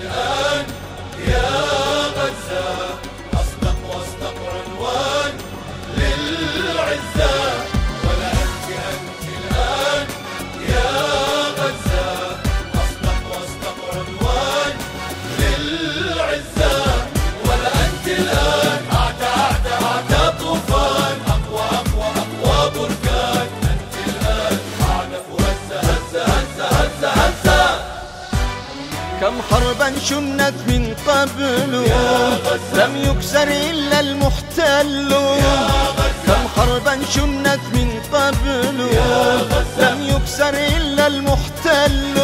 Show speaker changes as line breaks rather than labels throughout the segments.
Hallelujah. كم حربا شنت من قبل. لم يكسر إلا المحتل. كم حربا شنت من قبل. لم يكسر إلا المحتل.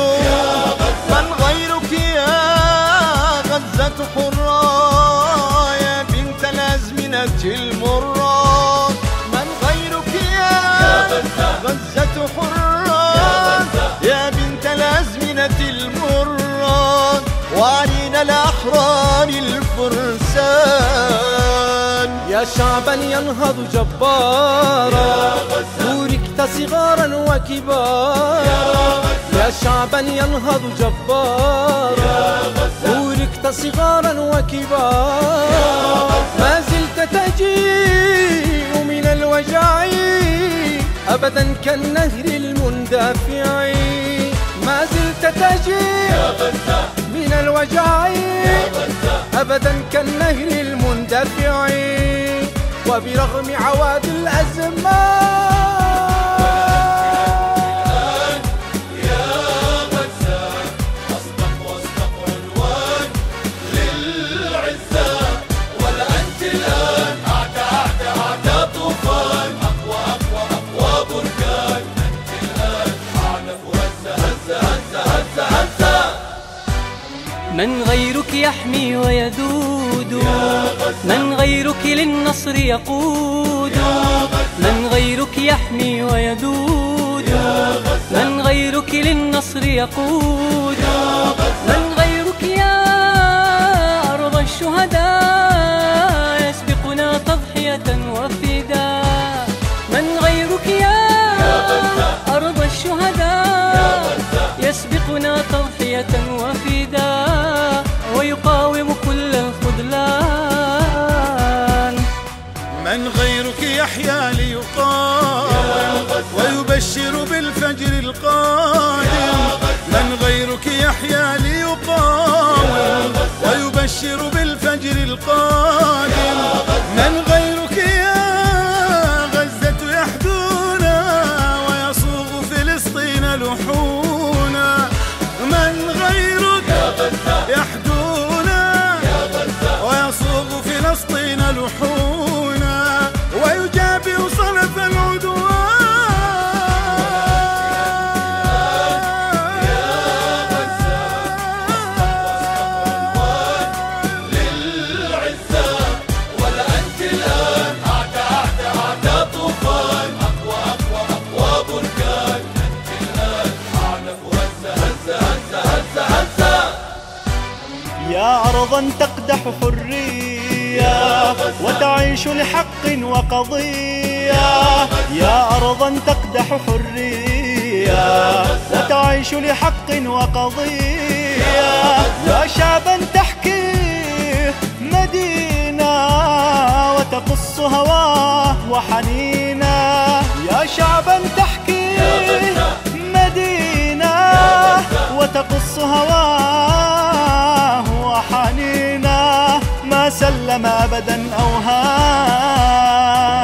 الأحرار الفرسان.
يا شعبا ينهض جبارا. بوركت صغارا وكبارا. يا شعبا ينهض جبارا. بوركت صغارا وكبارا. ما زلت تجيء من الوجع. أبدا كالنهر المندفع. ما زلت تجيء من الوجع. أبدا كالنهر المندفع وبرغم عواد الأزمان
غيرك يحمي ويذود. من غيرك للنصر يقود. من غيرك يحمي ويذود. من غيرك للنصر يقود. من غيرك يا أرض الشهداء. يسبقنا تضحية وفداء من غيرك يا أرض الشهداء. يسبقنا تضحية وفداء
غيرك
أرضا تقدح حرية وتعيش لحق وقضية. يا أرضا تقدح حرية وتعيش لحق وقضية. يا شعبا تحكي مدينة وتقص هواه وحنينا يا شعبا تحكي مدينة وتقص هواه أبدا أوهام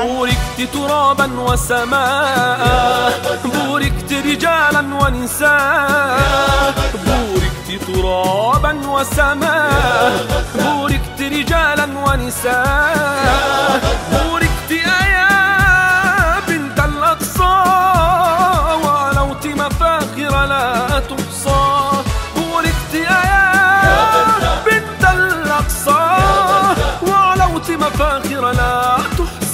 بوركت ترابا وسماء. بوركت رجالا ونساء. بوركت ترابا وسماء. بوركت رجالا ونساء. الآخرة لا تحصى.